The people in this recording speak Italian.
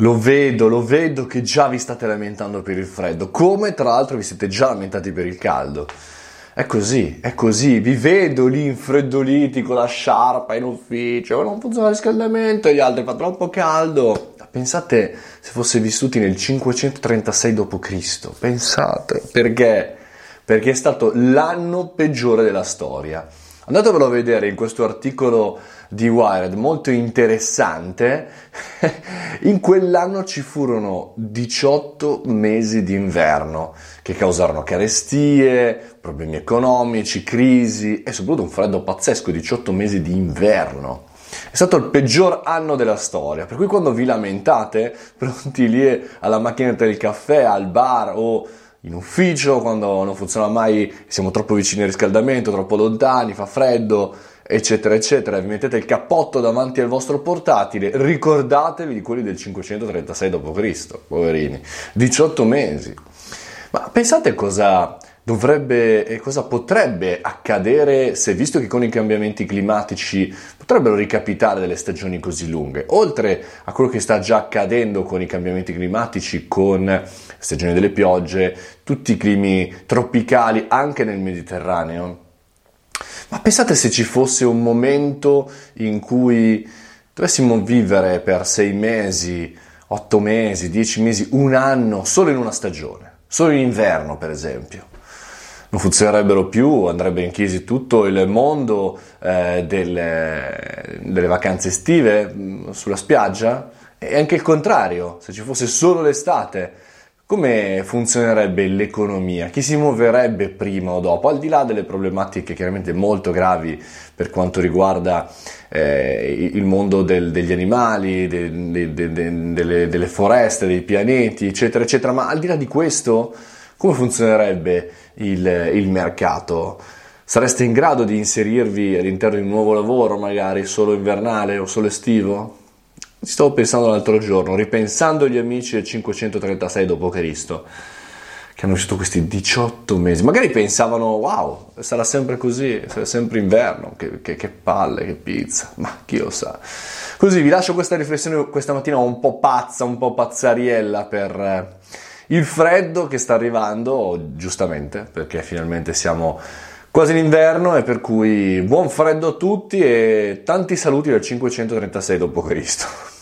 Lo vedo, lo vedo che già vi state lamentando per il freddo, come tra l'altro vi siete già lamentati per il caldo. È così, è così, vi vedo lì infreddoliti con la sciarpa in ufficio, non funziona il riscaldamento, gli altri fa troppo caldo. Pensate se fosse vissuti nel 536 d.C., pensate, perché? Perché è stato l'anno peggiore della storia. Andatevelo a vedere in questo articolo di Wired molto interessante. in quell'anno ci furono 18 mesi d'inverno che causarono carestie, problemi economici, crisi e soprattutto un freddo pazzesco, 18 mesi di inverno. È stato il peggior anno della storia, per cui quando vi lamentate, pronti lì alla macchinetta del caffè, al bar o in ufficio, quando non funziona mai, siamo troppo vicini al riscaldamento, troppo lontani, fa freddo, eccetera, eccetera, vi mettete il cappotto davanti al vostro portatile, ricordatevi di quelli del 536 d.C., poverini, 18 mesi. Ma pensate cosa dovrebbe e cosa potrebbe accadere se, visto che con i cambiamenti climatici potrebbero ricapitare delle stagioni così lunghe, oltre a quello che sta già accadendo con i cambiamenti climatici, con stagione delle piogge, tutti i climi tropicali anche nel Mediterraneo. Ma pensate se ci fosse un momento in cui dovessimo vivere per sei mesi, otto mesi, dieci mesi, un anno solo in una stagione, solo in inverno per esempio non funzionerebbero più, andrebbe in crisi tutto il mondo eh, delle, delle, vacanze estive mm, sulla spiaggia e anche il contrario, se ci fosse solo l'estate, come funzionerebbe l'economia? Chi si muoverebbe prima o dopo? Al di là delle problematiche chiaramente molto gravi per quanto riguarda eh, il mondo del, degli animali, de, de, de, delle, delle foreste, dei pianeti, eccetera, eccetera, ma al di là di questo come funzionerebbe il, il mercato? Sareste in grado di inserirvi all'interno di un nuovo lavoro, magari solo invernale o solo estivo? Stavo pensando l'altro giorno, ripensando agli amici del 536 d.C., che hanno vissuto questi 18 mesi. Magari pensavano, wow, sarà sempre così, sarà sempre inverno, che, che, che palle, che pizza, ma chi lo sa. Così vi lascio questa riflessione questa mattina un po' pazza, un po' pazzariella per il freddo che sta arrivando, giustamente, perché finalmente siamo quasi in inverno e per cui buon freddo a tutti e tanti saluti dal 536 d.C.